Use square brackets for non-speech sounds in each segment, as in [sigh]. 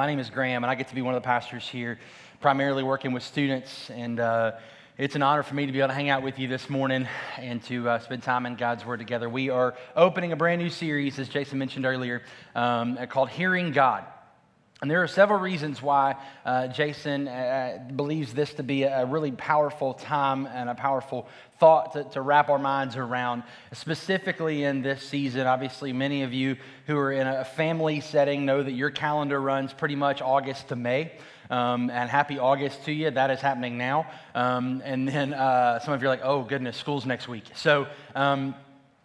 my name is Graham, and I get to be one of the pastors here, primarily working with students. And uh, it's an honor for me to be able to hang out with you this morning and to uh, spend time in God's Word together. We are opening a brand new series, as Jason mentioned earlier, um, called Hearing God. And there are several reasons why uh, Jason uh, believes this to be a really powerful time and a powerful thought to, to, wrap our minds around, specifically in this season. Obviously, many of you who are in a family setting know that your calendar runs pretty much August to May. Um, and happy August to you. That is happening now. Um, and then uh, some of you are like, oh, goodness, school's next week. So, um,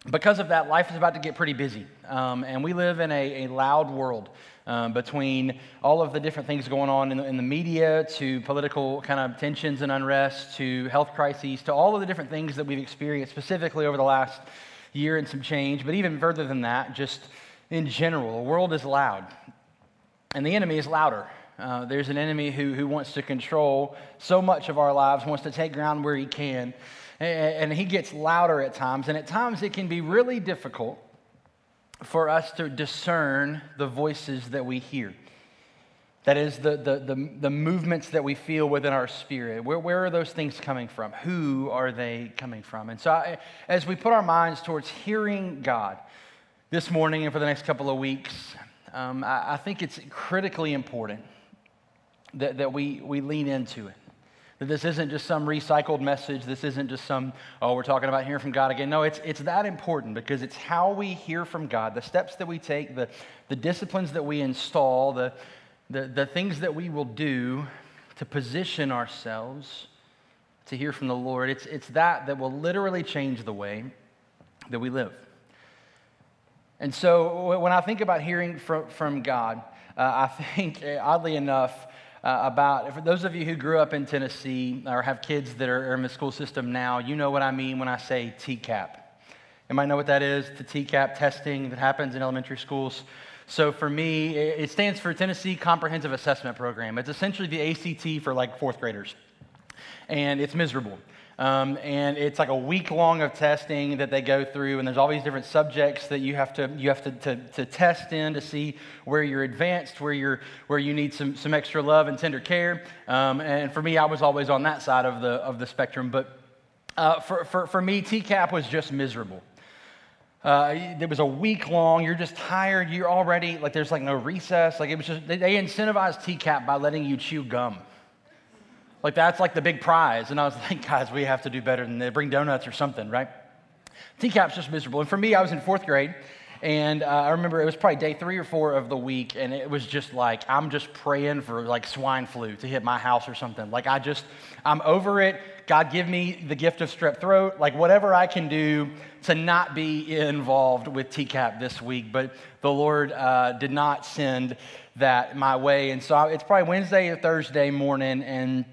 because of that, life is about to get pretty busy. Um, and we live in a, a loud world um, between all of the different things going on in the, in the media to political kind of tensions and unrest to health crises to all of the different things that we've experienced specifically over the last year and some change. But even further than that, just in general, the world is loud. And the enemy is louder. Uh, there's an enemy who, who wants to control so much of our lives, wants to take ground where he can. And, and he gets louder at times. And at times it can be really difficult for us to discern the voices that we hear. That is, the, the, the, the, movements that we feel within our spirit. Where, where are those things coming from? Who are they coming from? And so, I, as we put our minds towards hearing God this morning and for the next couple of weeks, um, I, I think it's critically important that, that we, we lean into it. That this isn't just some recycled message. This isn't just some, oh, we're talking about hearing from God again. No, it's, it's that important because it's how we hear from God, the steps that we take, the, the disciplines that we install, the, the, the things that we will do to position ourselves to hear from the Lord. It's, it's that that will literally change the way that we live. And so when I think about hearing from, from God, uh, I [laughs] think, oddly enough, uh, about, for those of you who grew up in Tennessee or have kids that are in the school system now, you know what I mean when I say TCAP. You might know what that is? The TCAP testing that happens in elementary schools. So for me, it stands for Tennessee Comprehensive Assessment Program. It's essentially the ACT for like fourth graders. And it's miserable. Um, and it's like a week long of testing that they go through, and there's all these different subjects that you have to you have to, to, to, test in to see where you're advanced, where you're where you need some some extra love and tender care. Um, and for me, I was always on that side of the of the spectrum. But uh, for, for for me, TCAP was just miserable. Uh, it was a week long. You're just tired. You're already like there's like no recess. Like it was just they, they incentivized TCAP by letting you chew gum. Like, that's like the big prize. And I was [laughs] like, guys, we have to do better than that. Bring donuts or something, right? TCAP's just miserable. And for me, I was in fourth grade. And uh, I remember it was probably day three or four of the week, and it was just like, I'm just praying for like swine flu to hit my house or something. Like, I just, I'm over it. God, give me the gift of strep throat, like whatever I can do to not be involved with TCAP this week. But the Lord uh, did not send that my way. And so it's probably Wednesday or Thursday morning, and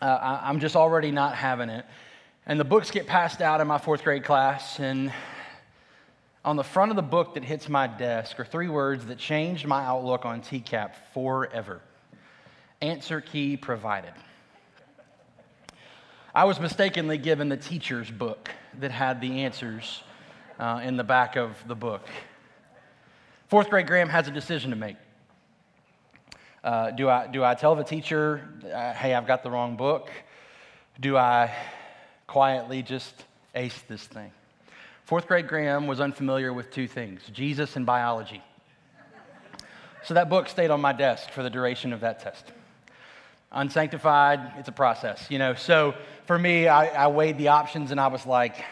uh, I, am just already not having it. And the books get passed out in my fourth grade class, and on the front of the book that hits my desk are three words that changed my outlook on TCAP forever answer key provided. I was mistakenly given the teacher's book that had the answers uh, in the back of the book. Fourth grade Graham has a decision to make. Uh, do, I, do I tell the teacher, uh, hey, I've got the wrong book? Do I quietly just ace this thing? Fourth grade Graham was unfamiliar with two things Jesus and biology. So that book stayed on my desk for the duration of that test. Unsanctified, it's a process, you know. So for me, I, I weighed the options and I was like,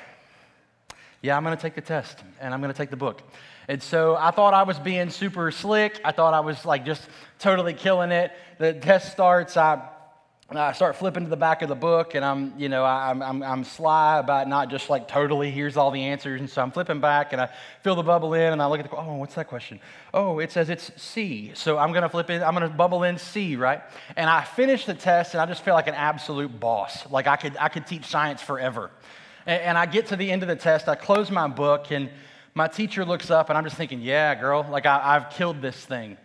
yeah, I'm going to take the test and I'm going to take the book. And so I thought I was being super slick. I thought I was like just totally killing it. The test starts. I, I start flipping to the back of the book, and I'm, you know, I'm, I'm, I'm sly about not just like totally here's all the answers. And so I'm flipping back, and I fill the bubble in, and I look at the oh, what's that question? Oh, it says it's C. So I'm gonna flip in. I'm gonna bubble in C, right? And I finish the test, and I just feel like an absolute boss. Like I could I could teach science forever. And, and I get to the end of the test. I close my book, and my teacher looks up, and I'm just thinking, yeah, girl, like I, I've killed this thing.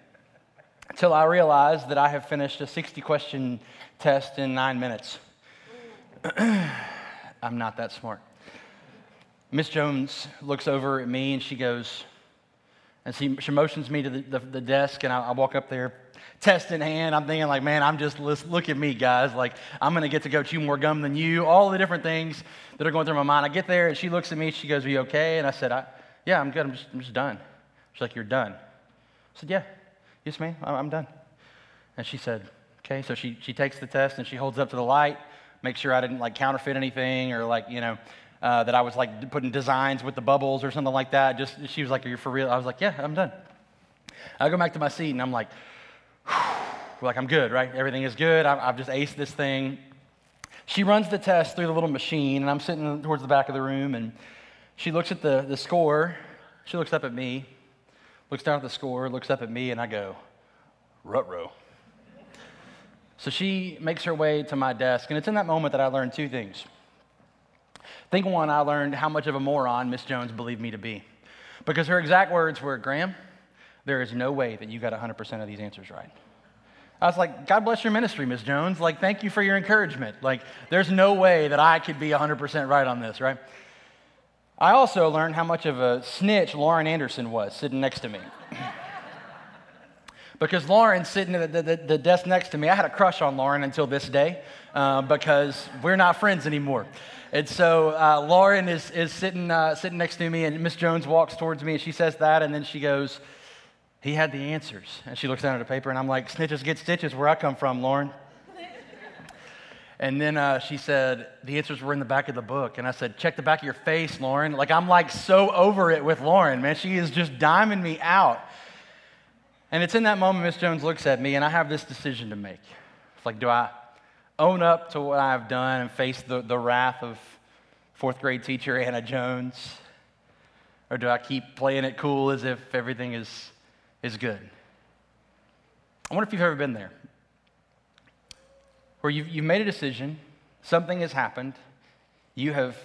Until I realize that I have finished a 60 question test in nine minutes. [clears throat] I'm not that smart. Miss Jones looks over at me and she goes, And she, she motions me to the, the, the desk, and I, I, walk up there, test in hand. I'm thinking, like, man, I'm just, look at me, guys. Like, I'm going to get to go chew more gum than you. All the different things that are going through my mind. I get there, and she looks at me. She goes, Are you okay? And I said, I, Yeah, I'm good. I'm just, I'm just done. She's like, You're done. I said, Yeah, yes, ma'am, I'm done. And she said, Okay. So she, she takes the test and she holds up to the light, makes sure I didn't like counterfeit anything or like, you know, uh, that I was like putting designs with the bubbles or something like that. Just she was like, "Are you for real?" I was like, "Yeah, I'm done." I go back to my seat and I'm like, [sighs] like I'm good, right? Everything is good. I've, I've just aced this thing. She runs the test through the little machine, and I'm sitting towards the back of the room, and she looks at the, the score. She looks up at me, looks down at the score, looks up at me, and I go, Rutro. So she makes her way to my desk, and it's in that moment that I learned two things. Thing one, I learned how much of a moron Miss Jones believed me to be. Because her exact words were, Graham, there is no way that you got 100% of these answers right. I was like, God bless your ministry, Miss Jones. Like, thank you for your encouragement. Like, there's no way that I could be 100% right on this, right? I also learned how much of a snitch Lauren Anderson was sitting next to me. [laughs] because Lauren sitting at the, the, the, desk next to me, I had a crush on Lauren until this day uh, because we're not friends anymore. And so uh, Lauren is, is sitting, uh, sitting next to me, and Miss Jones walks towards me, and she says that, and then she goes, He had the answers. And she looks down at the paper, and I'm like, Snitches get stitches, where I come from, Lauren. And then uh, she said, The answers were in the back of the book. And I said, Check the back of your face, Lauren. Like, I'm like so over it with Lauren, man. She is just diming me out. And it's in that moment Miss Jones looks at me, and I have this decision to make. It's like, do I own up to what I've done and face the, the wrath of fourth grade teacher Anna Jones? Or do I keep playing it cool as if everything is, is good? I wonder if you've ever been there where you've, you've made a decision, something has happened, you have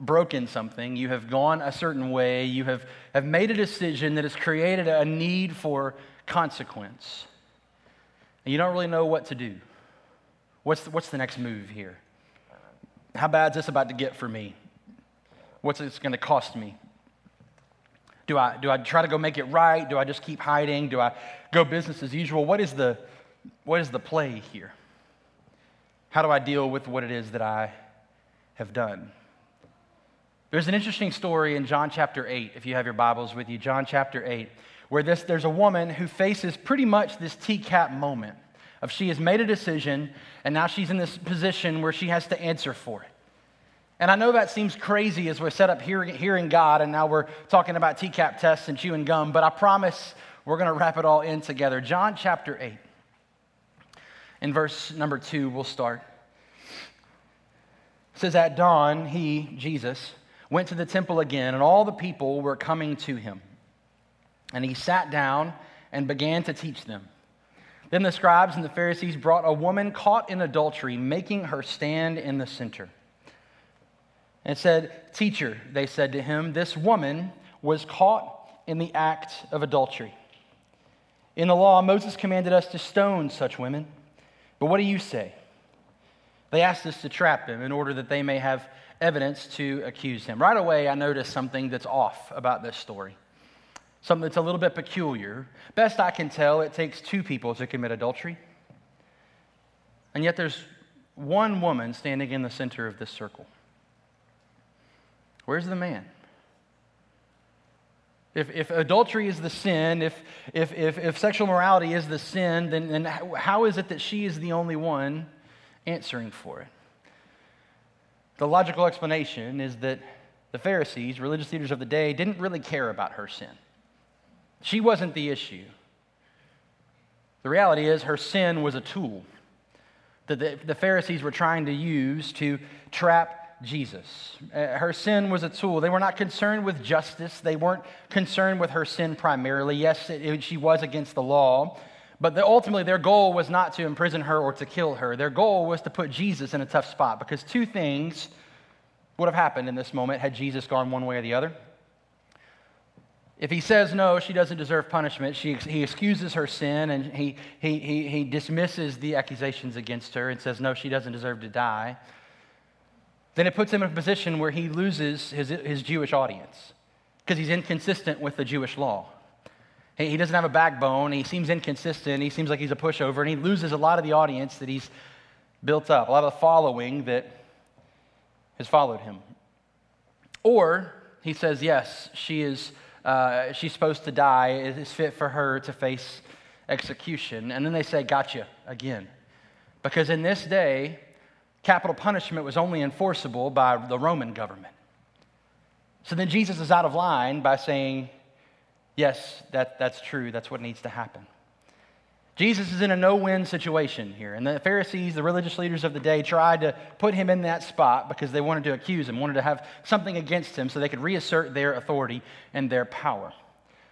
broken something, you have gone a certain way, you have, have made a decision that has created a need for consequence, and you don't really know what to do. What's the, what's the next move here? How bad is this about to get for me? What's it going to cost me? Do I, do I try to go make it right? Do I just keep hiding? Do I go business as usual? What is the, what is the play here? How do I deal with what it is that I have done? There's an interesting story in John chapter 8, if you have your Bibles with you, John chapter 8, where this, there's a woman who faces pretty much this TCAP moment of she has made a decision and now she's in this position where she has to answer for it. And I know that seems crazy as we're set up hearing, hearing God and now we're talking about TCAP tests and chewing gum, but I promise we're going to wrap it all in together. John chapter 8. In verse number 2, we'll start. It says, At dawn, he, Jesus, went to the temple again, and all the people were coming to him. And he sat down and began to teach them. Then the scribes and the Pharisees brought a woman caught in adultery, making her stand in the center. And said, Teacher, they said to him, this woman was caught in the act of adultery. In the law, Moses commanded us to stone such women. But what do you say? They asked us to trap him in order that they may have evidence to accuse him. Right away, I noticed something that's off about this story something that's a little bit peculiar. Best I can tell, it takes two people to commit adultery. And yet there's one woman standing in the center of this circle. Where's the man? If, if adultery is the sin, if, if, if, if sexual morality is the sin, then, then how is it that she is the only one answering for it? The logical explanation is that the Pharisees, religious leaders of the day, didn't really care about her sin. She wasn't the issue. The reality is, her sin was a tool that the, the Pharisees were trying to use to trap Jesus. Uh, her sin was a tool. They were not concerned with justice, they weren't concerned with her sin primarily. Yes, it, it, she was against the law, but the, ultimately their goal was not to imprison her or to kill her. Their goal was to put Jesus in a tough spot because two things would have happened in this moment had Jesus gone one way or the other. If he says no, she doesn't deserve punishment, she, he excuses her sin and he, he, he, he dismisses the accusations against her and says no, she doesn't deserve to die, then it puts him in a position where he loses his, his Jewish audience. because he's inconsistent with the Jewish law. He doesn't have a backbone. He seems inconsistent. He seems like he's a pushover, and he loses a lot of the audience that he's built up, a lot of the following that has followed him. Or he says, yes, she is, uh, she's supposed to die. It is fit for her to face execution. And then they say, gotcha, again. Because in this day, capital punishment was only enforceable by the Roman government. So then Jesus is out of line by saying, Yes, that, that's true. That's what needs to happen. Jesus is in a no win situation here. And the Pharisees, the religious leaders of the day, tried to put him in that spot because they wanted to accuse him, wanted to have something against him so they could reassert their authority and their power.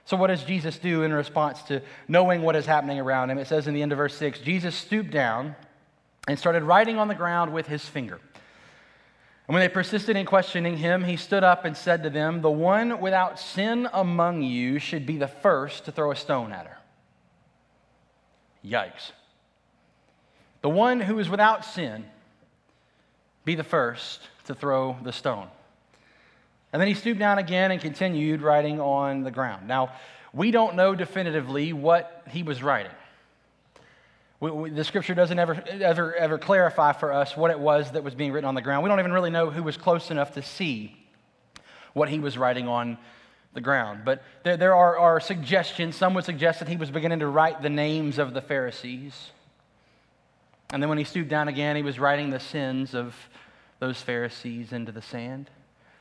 So, what does Jesus do in response to knowing what is happening around him? It says in the end of verse 6 Jesus stooped down and started writing on the ground with his finger. And when they persisted in questioning him, he stood up and said to them, The one without sin among you should be the first to throw a stone at her. Yikes. The one who is without sin be the first to throw the stone. And then he stooped down again and continued writing on the ground. Now, we don't know definitively what he was writing. We, we, the scripture doesn't ever, ever, ever clarify for us what it was that was being written on the ground. We don't even really know who was close enough to see what he was writing on the ground. But there, there are, are suggestions. Some would suggest that he was beginning to write the names of the Pharisees. And then when he stooped down again, he was writing the sins of those Pharisees into the sand.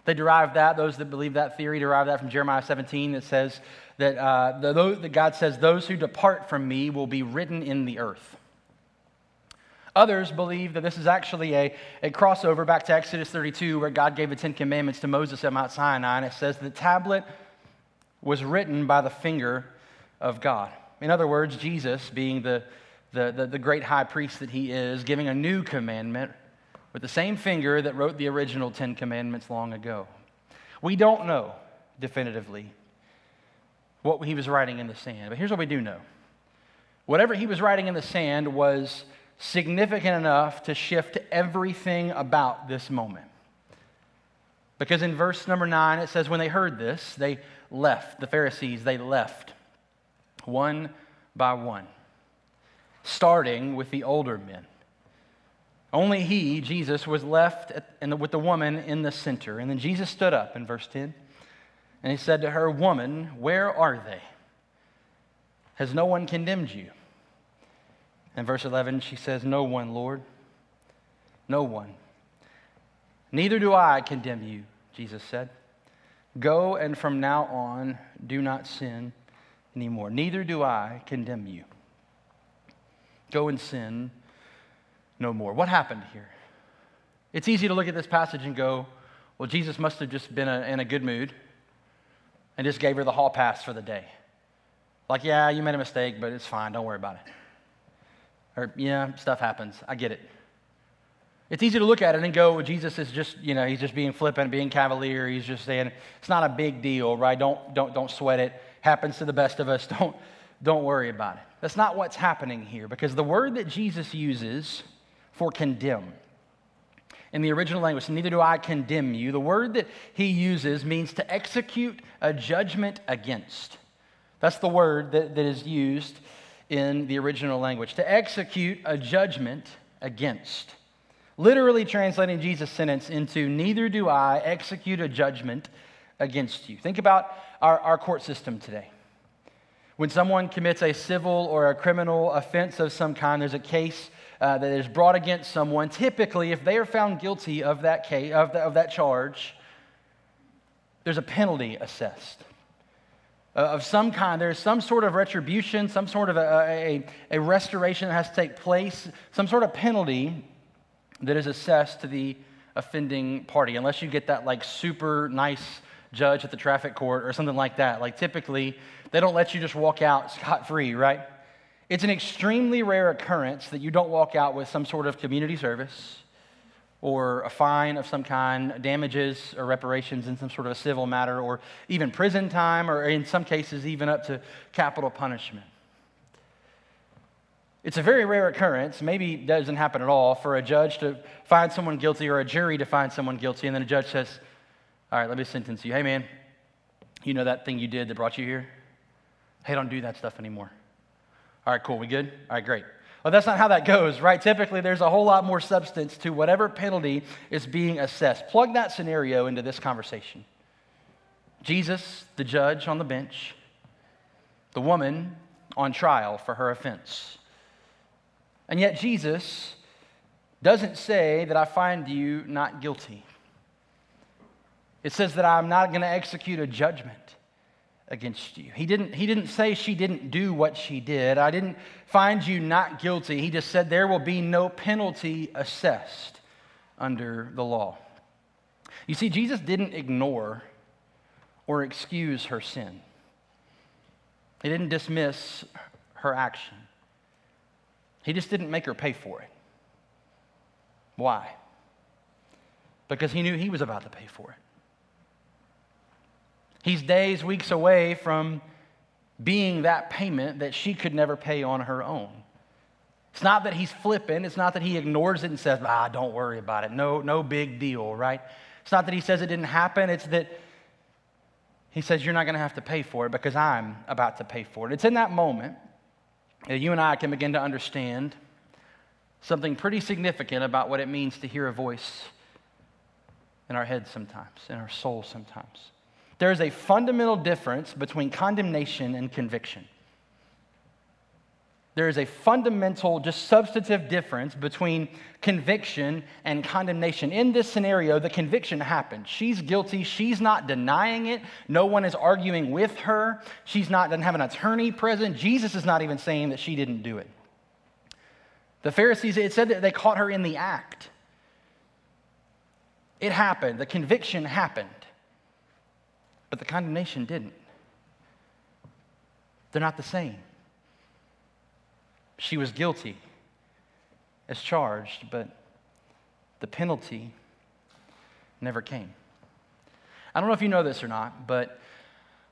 They derive that, those that believe that theory derive that from Jeremiah 17 that says, that, uh, the, that God says, Those who depart from me will be written in the earth. Others believe that this is actually a, a crossover back to Exodus 32, where God gave the Ten Commandments to Moses at Mount Sinai, and it says the tablet was written by the finger of God. In other words, Jesus, being the, the, the, the great high priest that he is, giving a new commandment with the same finger that wrote the original Ten Commandments long ago. We don't know definitively what he was writing in the sand. But here's what we do know whatever he was writing in the sand was significant enough to shift everything about this moment. Because in verse number nine, it says, When they heard this, they left. The Pharisees, they left one by one, starting with the older men. Only he, Jesus, was left the, with the woman in the center. And then Jesus stood up in verse 10 and he said to her, Woman, where are they? Has no one condemned you? In verse 11, she says, No one, Lord. No one. Neither do I condemn you, Jesus said. Go and from now on do not sin anymore. Neither do I condemn you. Go and sin no more. What happened here? It's easy to look at this passage and go, well, Jesus must have just been a, in a good mood and just gave her the hall pass for the day. Like, yeah, you made a mistake, but it's fine. Don't worry about it. Or, yeah, stuff happens. I get it. It's easy to look at it and go, well, Jesus is just, you know, he's just being flippant, being cavalier. He's just saying, it's not a big deal, right? Don't, don't, don't sweat it. Happens to the best of us. [laughs] Don't, don't worry about it. That's not what's happening here because the word that Jesus uses for condemn in the original language, neither do I condemn you. The word that he uses means to execute a judgment against. That's the word that, that is used in the original language to execute a judgment against. Literally translating Jesus' sentence into, Neither do I execute a judgment against you. Think about our, our court system today. When someone commits a civil or a criminal offense of some kind, there's a case uh, that is brought against someone, typically, if they are found guilty of that, case, of, the, of that charge, there's a penalty assessed uh, of some kind. There's some sort of retribution, some sort of a, a, a restoration that has to take place, some sort of penalty that is assessed to the offending party, unless you get that like super nice judge at the traffic court or something like that. Like typically, they don't let you just walk out scot free, right? It's an extremely rare occurrence that you don't walk out with some sort of community service or a fine of some kind, damages or reparations in some sort of a civil matter, or even prison time, or in some cases, even up to capital punishment. It's a very rare occurrence, maybe it doesn't happen at all, for a judge to find someone guilty or a jury to find someone guilty, and then a judge says, All right, let me sentence you. Hey, man, You know that thing you did that brought you here? Hey, don't do that stuff anymore. All right, cool. We good? All right, great. Well, that's not how that goes, right? Typically, there's a whole lot more substance to whatever penalty is being assessed. Plug that scenario into this conversation. Jesus, the judge on the bench, the woman on trial for her offense. And yet, Jesus doesn't say that I find you not guilty. It says that I'm not going to execute a judgment against you. He didn't, he didn't say she didn't do what she did. I didn't find you not guilty. He just said there will be no penalty assessed under the law. You see, Jesus didn't ignore or excuse her sin, he didn't dismiss her action. He just didn't make her pay for it. Why? Because he knew he was about to pay for it. He's days, weeks away from being that payment that she could never pay on her own. It's not that he's flippant. It's not that he ignores it and says, ah, don't worry about it. No, no big deal, right? It's not that he says it didn't happen. It's that he says, you're not going to have to pay for it because I'm about to pay for it. It's in that moment that you and I can begin to understand something pretty significant about what it means to hear a voice in our heads sometimes, in our soul sometimes. There is a fundamental difference between condemnation and conviction. There is a fundamental, just substantive difference between conviction and condemnation. In this scenario, the conviction happened. She's guilty. She's not denying it. No one is arguing with her. She's not, doesn't have an attorney present. Jesus is not even saying that she didn't do it. The Pharisees, it said that they caught her in the act. It happened. The conviction happened. But the condemnation didn't. They're not the same. She was guilty as charged, but the penalty never came. I don't know if you know this or not, but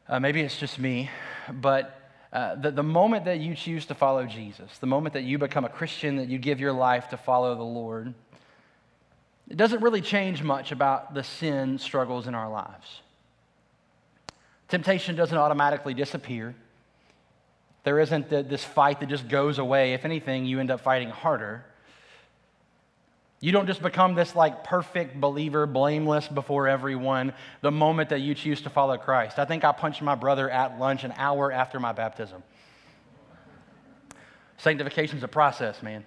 uh, maybe it's just me, but uh, the, the moment that you choose to follow Jesus, the moment that you become a Christian, that you give your life to follow the Lord, it doesn't really change much about the sin struggles in our lives. Temptation doesn't automatically disappear. There isn't this fight that just goes away. If anything, you end up fighting harder. You don't just become this like perfect believer, blameless before everyone the moment that you choose to follow Christ. I think I punched my brother at lunch an hour after my baptism. Sanctification is a process, man.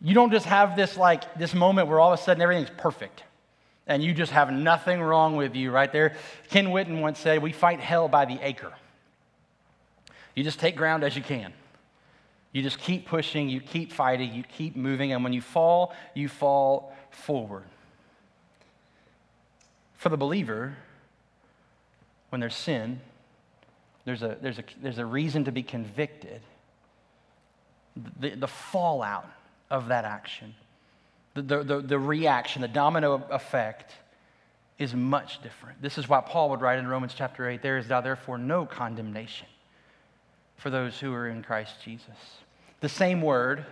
You don't just have this like this moment where all of a sudden everything's perfect and you just have nothing wrong with you right there. Ken Whitten once said, We fight hell by the acre. You just take ground as you can. You just keep pushing, you keep fighting, you keep moving, and when you fall, you fall forward. For the believer, when there's sin, there's a, there's a, there's a reason to be convicted. The, the fallout of that action the, the, the reaction, the domino effect is much different. This is why Paul would write in Romans chapter 8 there is now therefore no condemnation for those who are in Christ Jesus. The same word,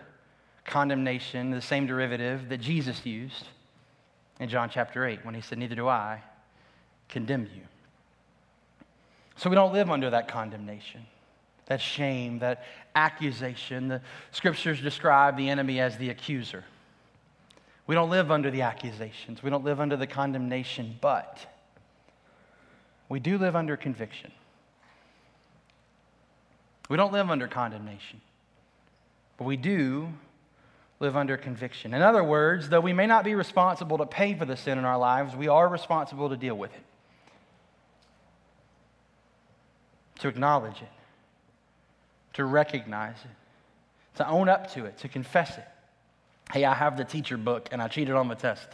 condemnation, the same derivative that Jesus used in John chapter 8 when he said, Neither do I condemn you. So we don't live under that condemnation, that shame, that accusation. The scriptures describe the enemy as the accuser. We don't live under the accusations, we don't live under the condemnation, but we do live under conviction. We don't live under condemnation, but we do live under conviction. In other words, though we may not be responsible to pay for the sin in our lives, we are responsible to deal with it, to acknowledge it, to recognize it, to own up to it, to confess it. Hey, I have the teacher book and I cheated on the test.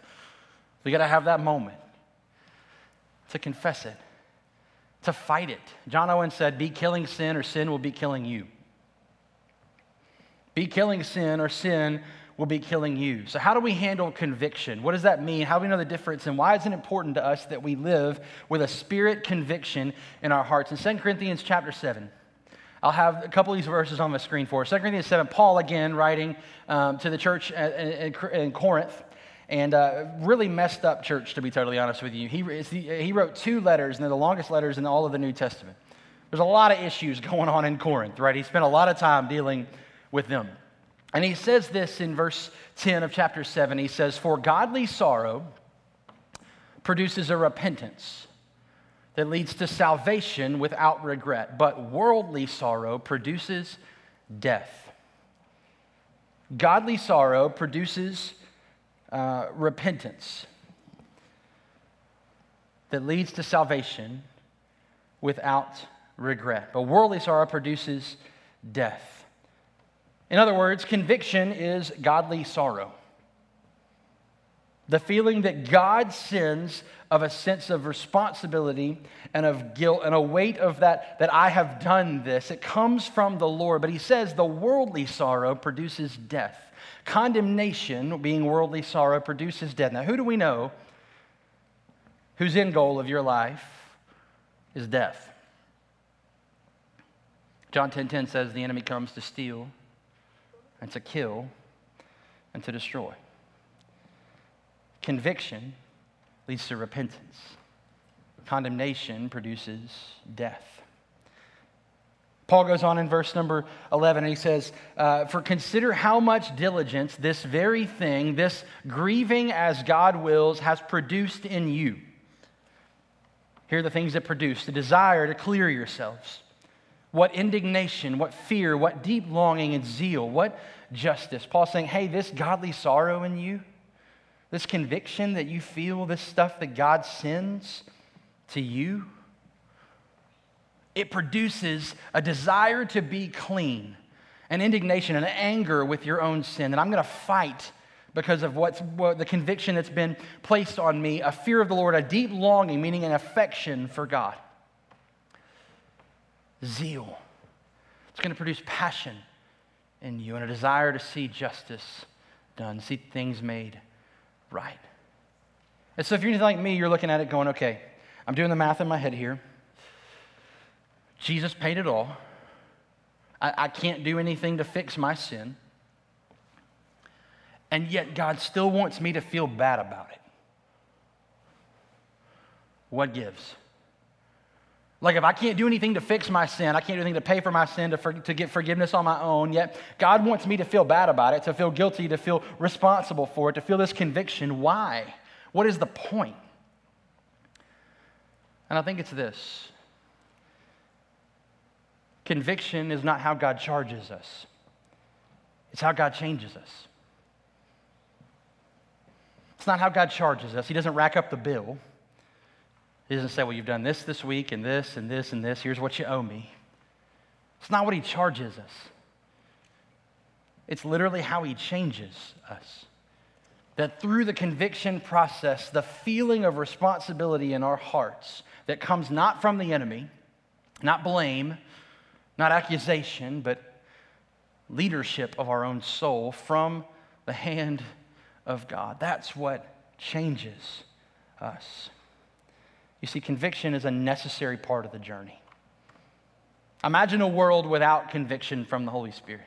We got to have that moment to confess it, to fight it. John Owen said, Be killing sin, or sin will be killing you. Be killing sin, or sin will be killing you. So, how do we handle conviction? What does that mean? How do we know the difference? And why is it important to us that we live with a spirit conviction in our hearts? In 2 Corinthians chapter 7, I'll have a couple of these verses on the screen for us. 2 Corinthians 7, Paul again writing um, to the church in, in, in Corinth. and uh, really messed up church, to be totally honest with you. He, he wrote two letters, and they're the longest letters in all of the New Testament. There's a lot of issues [laughs] going on in Corinth, right? He spent a lot of time dealing with them. And he says this in verse 10 of chapter 7. He says, For godly sorrow produces a repentance that leads to salvation without regret, but worldly sorrow produces death. Godly sorrow produces uh, repentance that leads to salvation without regret. But worldly sorrow produces death. In other words, conviction is godly sorrow. The feeling that God sends of a sense of responsibility and of guilt and a weight of that, that I have done this, it comes from the Lord. But he says the worldly sorrow produces death. Condemnation, being worldly sorrow, produces death. Now, who do we know whose end goal of your life is death? John 10:10 10, 10 says the enemy comes to steal and to kill and to destroy. Conviction leads to repentance. Condemnation produces death. Paul goes on in verse number 11 and he says, uh, For consider how much diligence this very thing, this grieving as God wills, has produced in you. Here are the things that produce the desire to clear yourselves. What indignation, what fear, what deep longing and zeal, what justice. Paul's saying, hey, this godly sorrow in you, this conviction that you feel, this stuff that God sends to you, it produces a desire to be clean, an indignation, an anger with your own sin. And I'm going to fight because of what's what, the conviction that's been placed on me, a fear of the Lord, a deep longing, meaning an affection for God. Zeal. It's going to produce passion in you and a desire to see justice done, see things made right. And so if you're anything like me, you're looking at it going, okay, I'm doing the math in my head here. Jesus paid it all. I, I can't do anything to fix my sin. And yet, God still wants me to feel bad about it. What gives? Like, if I can't do anything to fix my sin, I can't do anything to pay for my sin, to, for, to get forgiveness on my own, yet God wants me to feel bad about it, to feel guilty, to feel responsible for it, to feel this conviction. Why? What is the point? And I think it's this conviction is not how God charges us, it's how God changes us. It's not how God charges us, He doesn't rack up the bill. He doesn't say, Well, you've done this this week, and this, and this, and this. Here's what you owe me. It's not what He charges us, it's literally how He changes us. That through the conviction process, the feeling of responsibility in our hearts that comes not from the enemy, not blame, not accusation, but leadership of our own soul from the hand of God. That's what changes us. You see, conviction is a necessary part of the journey. Imagine a world without conviction from the Holy Spirit,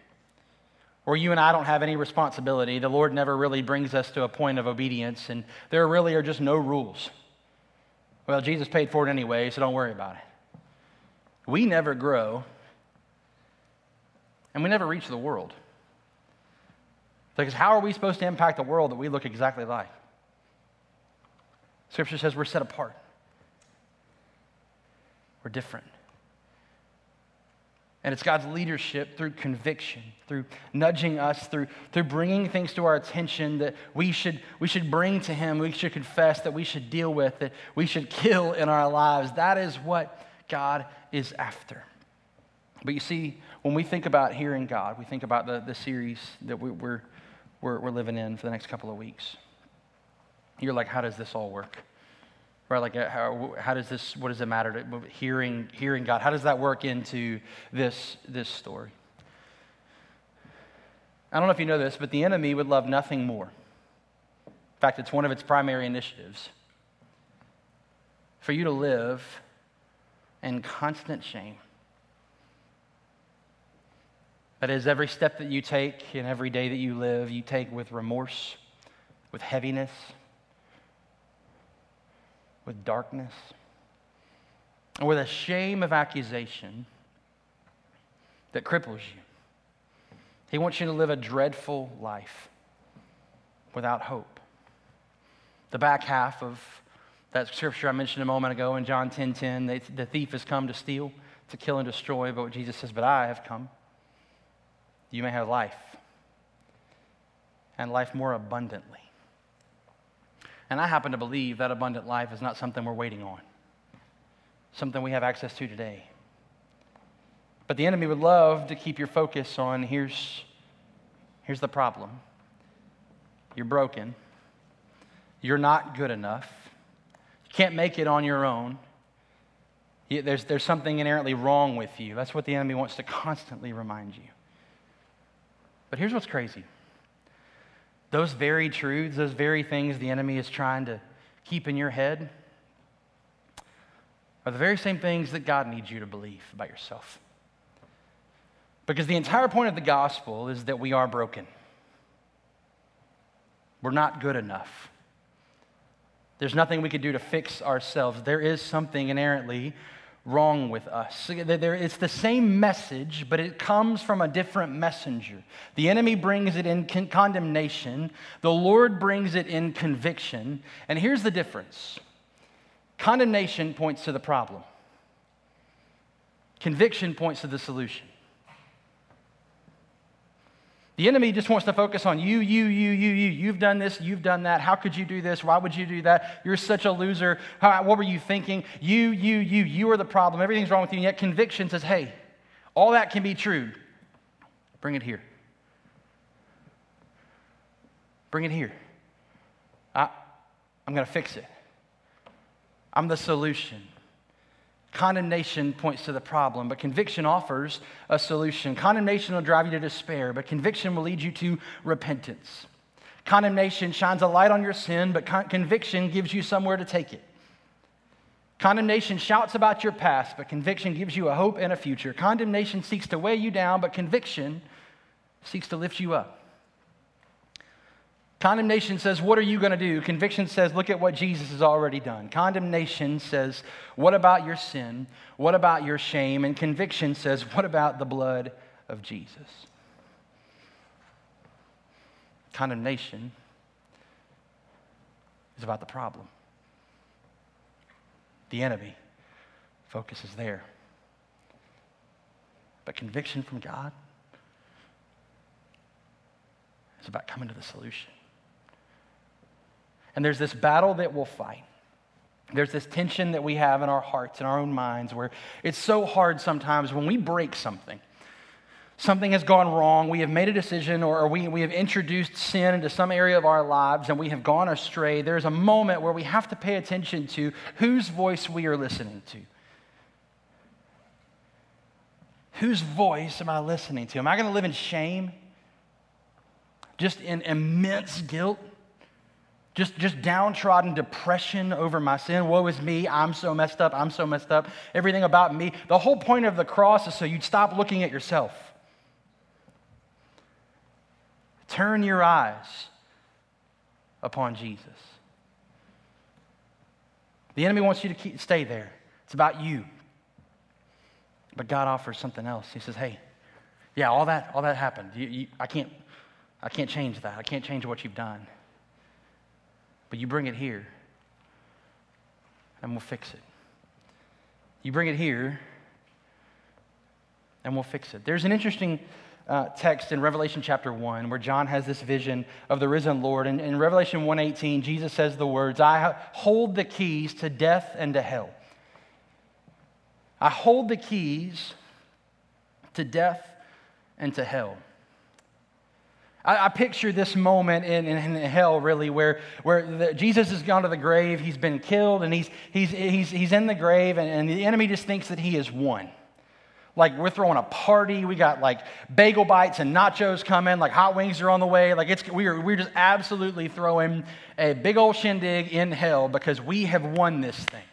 where you and I don't have any responsibility. The Lord never really brings us to a point of obedience, and there really are just no rules. Well, Jesus paid for it anyway, so don't worry about it. We never grow, and we never reach the world. Because how are we supposed to impact the world that we look exactly like? Scripture says we're set apart. We're different. And it's God's leadership through conviction, through nudging us, through, through bringing things to our attention that we should, we should bring to Him, we should confess, that we should deal with, that we should kill in our lives. That is what God is after. But you see, when we think about hearing God, we think about the, the series that we, we're, we're, we're living in for the next couple of weeks. You're like, how does this all work? Right, like uh, how, how does this, what does it matter to hearing, hearing God? How does that work into this, this story? I don't know if you know this, but the enemy would love nothing more. In fact, it's one of its primary initiatives for you to live in constant shame. That is, every step that you take and every day that you live, you take with remorse, with heaviness, with darkness, or with a shame of accusation that cripples you. He wants you to live a dreadful life without hope. The back half of that scripture I mentioned a moment ago in John 10 10, they, the thief has come to steal, to kill, and destroy. But Jesus says, But I have come. You may have life, and life more abundantly. And I happen to believe that abundant life is not something we're waiting on, something we have access to today. But the enemy would love to keep your focus on here's, here's the problem you're broken, you're not good enough, you can't make it on your own. There's, there's something inherently wrong with you. That's what the enemy wants to constantly remind you. But here's what's crazy those very truths, those very things the enemy is trying to keep in your head, are the very same things that God needs you to believe about yourself. Because the entire point of the gospel is that we are broken. We're not good enough. There's nothing we can do to fix ourselves. There is something inherently wrong with us. It's the same message, but it comes from a different messenger. The enemy brings it in condemnation, the Lord brings it in conviction. And here's the difference condemnation points to the problem, conviction points to the solution. The enemy just wants to focus on you, you, you, you, you. You've done this, you've done that. How could you do this? Why would you do that? You're such a loser. How, what were you thinking? You, you, you, you are the problem. Everything's wrong with you. And yet conviction says, hey, all that can be true. Bring it here. Bring it here. I, I'm going to fix it. I'm the solution. Condemnation points to the problem, but conviction offers a solution. Condemnation will drive you to despair, but conviction will lead you to repentance. Condemnation shines a light on your sin, but con- conviction gives you somewhere to take it. Condemnation shouts about your past, but conviction gives you a hope and a future. Condemnation seeks to weigh you down, but conviction seeks to lift you up. Condemnation says, What are you going to do? Conviction says, Look at what Jesus has already done. Condemnation says, What about your sin? What about your shame? And conviction says, What about the blood of Jesus? Condemnation is about the problem. The enemy focuses there. But conviction from God is about coming to the solution. And there's this battle that we'll fight. There's this tension that we have in our hearts and our own minds where it's so hard sometimes when we break something. Something has gone wrong. We have made a decision or we, we have introduced sin into some area of our lives and we have gone astray. There's a moment where we have to pay attention to whose voice we are listening to. Whose voice am I listening to? Am I going to live in shame? Just in immense guilt? Just, just downtrodden depression over my sin. Woe is me. I'm so messed up. I'm so messed up. Everything about me. The whole point of the cross is so you'd stop looking at yourself. Turn your eyes upon Jesus. The enemy wants you to keep, stay there. It's about you. But God offers something else. He says, hey, yeah, all that, all that happened. You, you, I, can't, I can't change that. I can't change what you've done. But you bring it here, and we'll fix it. You bring it here, and we'll fix it. There's an interesting uh, text in Revelation chapter 1 where John has this vision of the risen Lord. And in Revelation 1:18, Jesus says the words, I hold the keys to death and to hell. I hold the keys to death and to hell. I, I picture this moment in, in, in, hell, really, where, where the, Jesus has gone to the grave, he's been killed, and he's, he's, he's, he's in the grave, and, and the enemy just thinks that he is won. Like we're throwing a party. We got like bagel bites and nachos coming. Like hot wings are on the way. Like it's we are we're just absolutely throwing a big old shindig in hell because we have won this thing.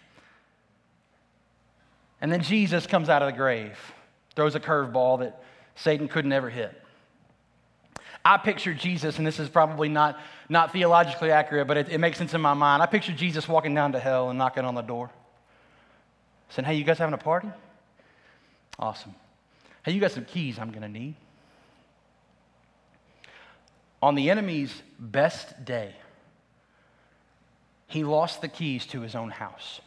And then Jesus comes out of the grave, throws a curveball that Satan could never hit. I picture Jesus, and this is probably not, not theologically accurate, but it, it makes sense in my mind. I picture Jesus walking down to hell and knocking on the door, saying, Hey, you guys having a party? Awesome. Hey, you got some keys I'm going to need. On the enemy's best day, he lost the keys to his own house.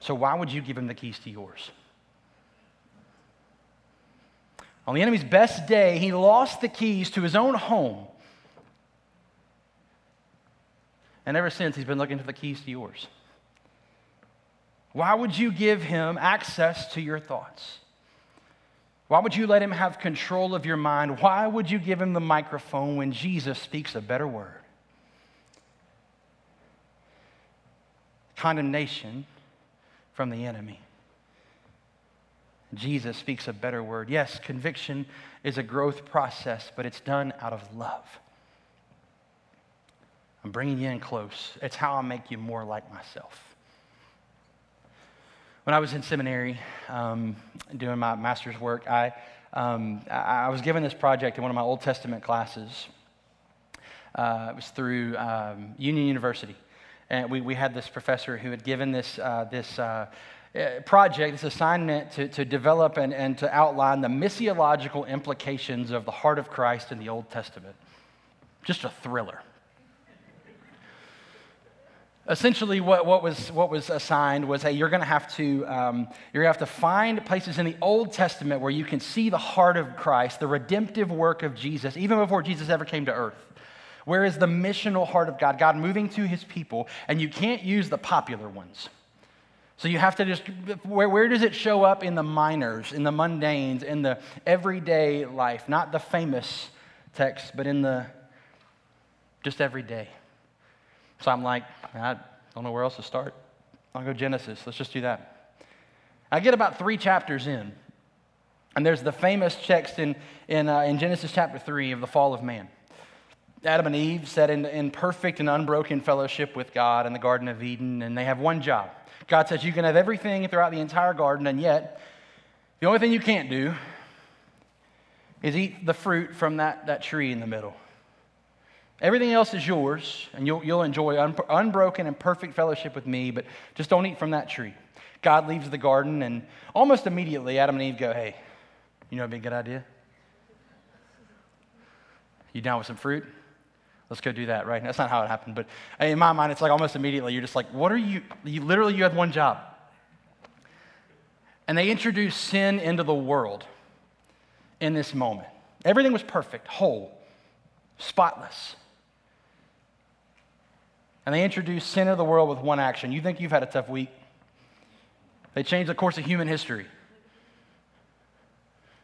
So, why would you give him the keys to yours? On the enemy's best day, he lost the keys to his own home. And ever since, he's been looking for the keys to yours. Why would you give him access to your thoughts? Why would you let him have control of your mind? Why would you give him the microphone when Jesus speaks a better word? Condemnation from the enemy. Jesus speaks a better word. Yes, conviction is a growth process, but it's done out of love. I'm bringing you in close. It's how I make you more like myself. When I was in seminary um, doing my master's work, I, um, I was given this project in one of my Old Testament classes. Uh, it was through um, Union University. And we, we had this professor who had given this, uh, this uh, project, this assignment to, to develop and, and to outline the missiological implications of the heart of Christ in the Old Testament. Just a thriller. Essentially, what, what, was, what was assigned was hey, you're going to have to um, you're going to have to find places in the Old Testament where you can see the heart of Christ, the redemptive work of Jesus, even before Jesus ever came to earth. Where is the missional heart of God, God moving to his people, and you can't use the popular ones. So you have to just, where, where does it show up in the minors, in the mundanes, in the everyday life? Not the famous text, but in the just everyday. So I'm like, I don't know where else to start. I'll go Genesis. Let's just do that. I get about three chapters in, and there's the famous text in, in, uh, in Genesis chapter 3 of the fall of man. Adam and Eve sat in, in perfect and unbroken fellowship with God in the Garden of Eden, and they have one job God says you can have everything throughout the entire garden, and yet the only thing you can't do is eat the fruit from that, that tree in the middle. Everything else is yours, and you'll, you'll enjoy un, unbroken and perfect fellowship with me, but just don't eat from that tree. God leaves the garden, and almost immediately, Adam and Eve go, Hey, you know what would be a good idea? You down with some fruit? Let's go do that, right? That's not how it happened, but in my mind, it's like almost immediately you're just like, what are you? You literally you had one job. And they introduced sin into the world in this moment. Everything was perfect, whole, spotless. And they introduced sin into the world with one action. You think you've had a tough week? They changed the course of human history.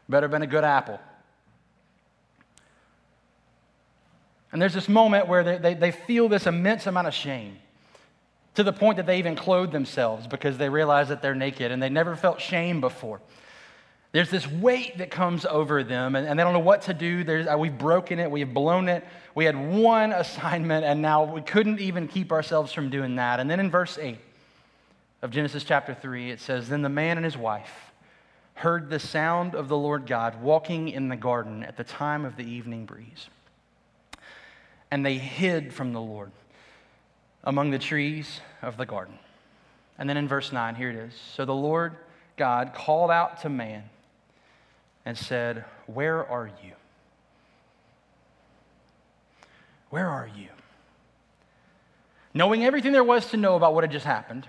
Better been a good apple. And there's this moment where they, they, they feel this immense amount of shame to the point that they even clothe themselves because they realize that they're naked and they never felt shame before. There's this weight that comes over them, and, and they don't know what to do. There's, uh, we've broken it, we've blown it. We had one [laughs] assignment, and now we couldn't even keep ourselves from doing that. And then in verse 8 of Genesis chapter 3, it says Then the man and his wife heard the sound of the Lord God walking in the garden at the time of the evening breeze and they hid from the Lord among the trees of the garden. And then in verse 9, here it is. So the Lord God called out to man and said, Where are you? Where are you? Knowing everything there was to know about what had just happened,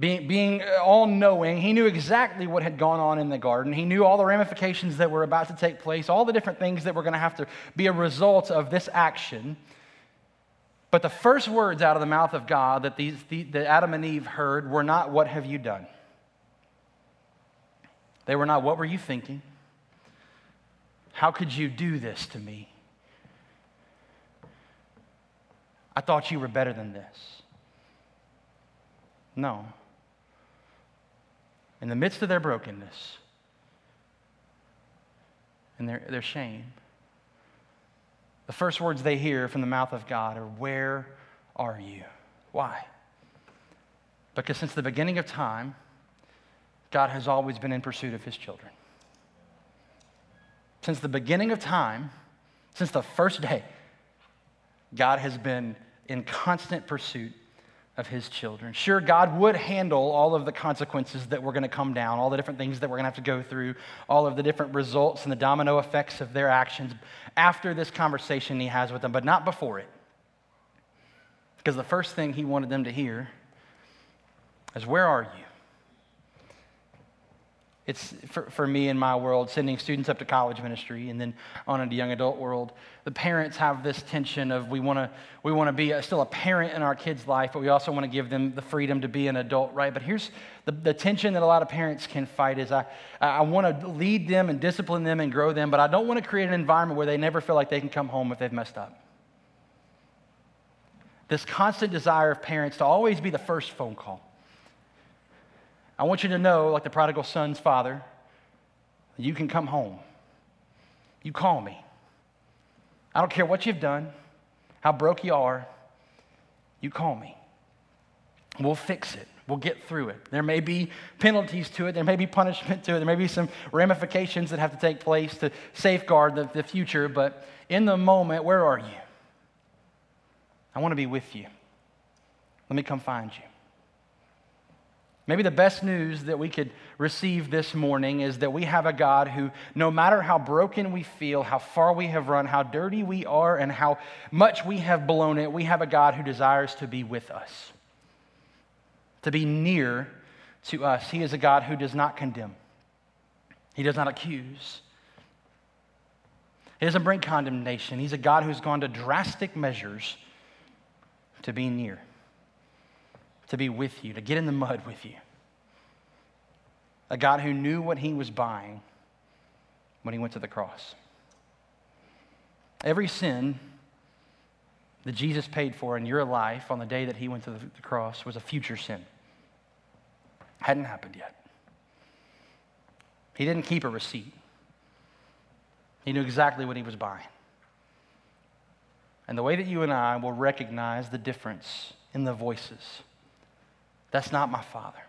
being, being all knowing, he knew exactly what had gone on in the garden. He knew all the ramifications that were about to take place, all the different things that were going to have to be a result of this action. But the first words out of the mouth of God that, these, the, that Adam and Eve heard were not, What have you done? They were not, What were you thinking? How could you do this to me? I thought you were better than this. No in the midst of their brokenness and their, their shame, the first words they hear from the mouth of God are, Where are you? Why? Because since the beginning of time, God has always been in pursuit of his children. Since the beginning of time, since the first day, God has been in constant pursuit of his children. Sure, God would handle all of the consequences that were going to come down, all the different things that we're going to have to go through, all of the different results and the domino effects of their actions after this conversation he has with them, but not before it. Because the first thing he wanted them to hear is, Where are you? It's for, for me in my world, sending students up to college ministry and then on into young adult world. The parents have this tension of we want to we want to be a, still a parent in our kids' life, but we also want to give them the freedom to be an adult, right? But here's the, the tension that a lot of parents can fight is I, I want to lead them and discipline them and grow them, but I don't want to create an environment where they never feel like they can come home if they've messed up. This constant desire of parents to always be the first phone call I want you to know, like the prodigal son's father, you can come home. You call me. I don't care what you've done, how broke you are, you call me. We'll fix it. We'll get through it. There may be penalties to it. There may be punishment to it. There may be some ramifications that have to take place to safeguard the, the future. But in the moment, where are you? I want to be with you. Let me come find you. Maybe the best news that we could receive this morning is that we have a God who, no matter how broken we feel, how far we have run, how dirty we are, and how much we have blown it, we have a God who desires to be with us, to be near to us. He is a God who does not condemn, He does not accuse, He doesn't bring condemnation. He's a God who's gone to drastic measures to be near to be with you, to get in the mud with you. A God who knew what he was buying when he went to the cross. Every sin that Jesus paid for in your life on the day that he went to the, cross was a future sin. Hadn't happened yet. He didn't keep a receipt. He knew exactly what he was buying. And the way that you and I will recognize the difference in the voices that's not my father.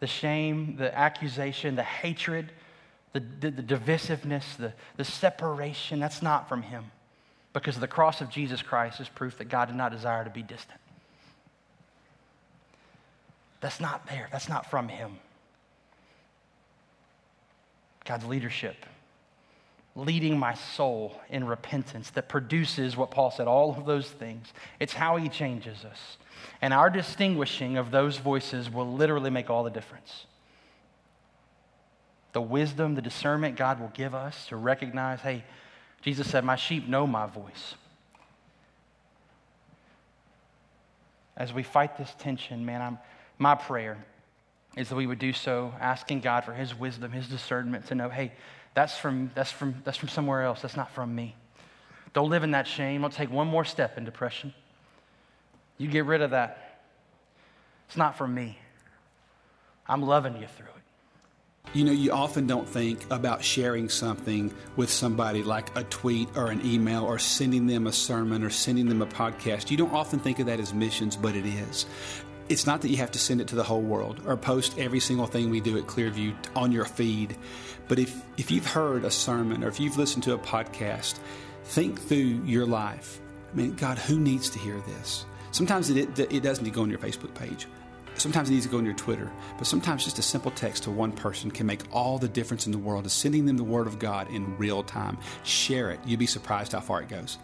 The shame, the accusation, the hatred, the, the, the divisiveness, the, the separation, that's not from him. Because the cross of Jesus Christ is proof that God did not desire to be distant. That's not there. That's not from him. God's leadership, leading my soul in repentance that produces what Paul said, all of those things. It's how he changes us. And our distinguishing of those voices will literally make all the difference. The wisdom, the discernment God will give us to recognize hey, Jesus said, My sheep know my voice. As we fight this tension, man, I'm, my prayer is that we would do so asking God for his wisdom, his discernment to know, hey, that's from, that's from, that's from somewhere else. That's not from me. Don't live in that shame. Don't take one more step in depression. You get rid of that. It's not for me. I'm loving you through it. You know, you often don't think about sharing something with somebody like a tweet or an email or sending them a sermon or sending them a podcast. You don't often think of that as missions, but it is. It's not that you have to send it to the whole world or post every single thing we do at Clearview on your feed. But if, if you've heard a sermon or if you've listened to a podcast, think through your life. I mean, God, who needs to hear this? Sometimes it, it, doesn't need to go on your Facebook page. Sometimes it needs to go on your Twitter. But sometimes just a simple text to one person can make all the difference in the world. Is sending them the Word of God in real time. Share it. You'd be surprised how far it goes.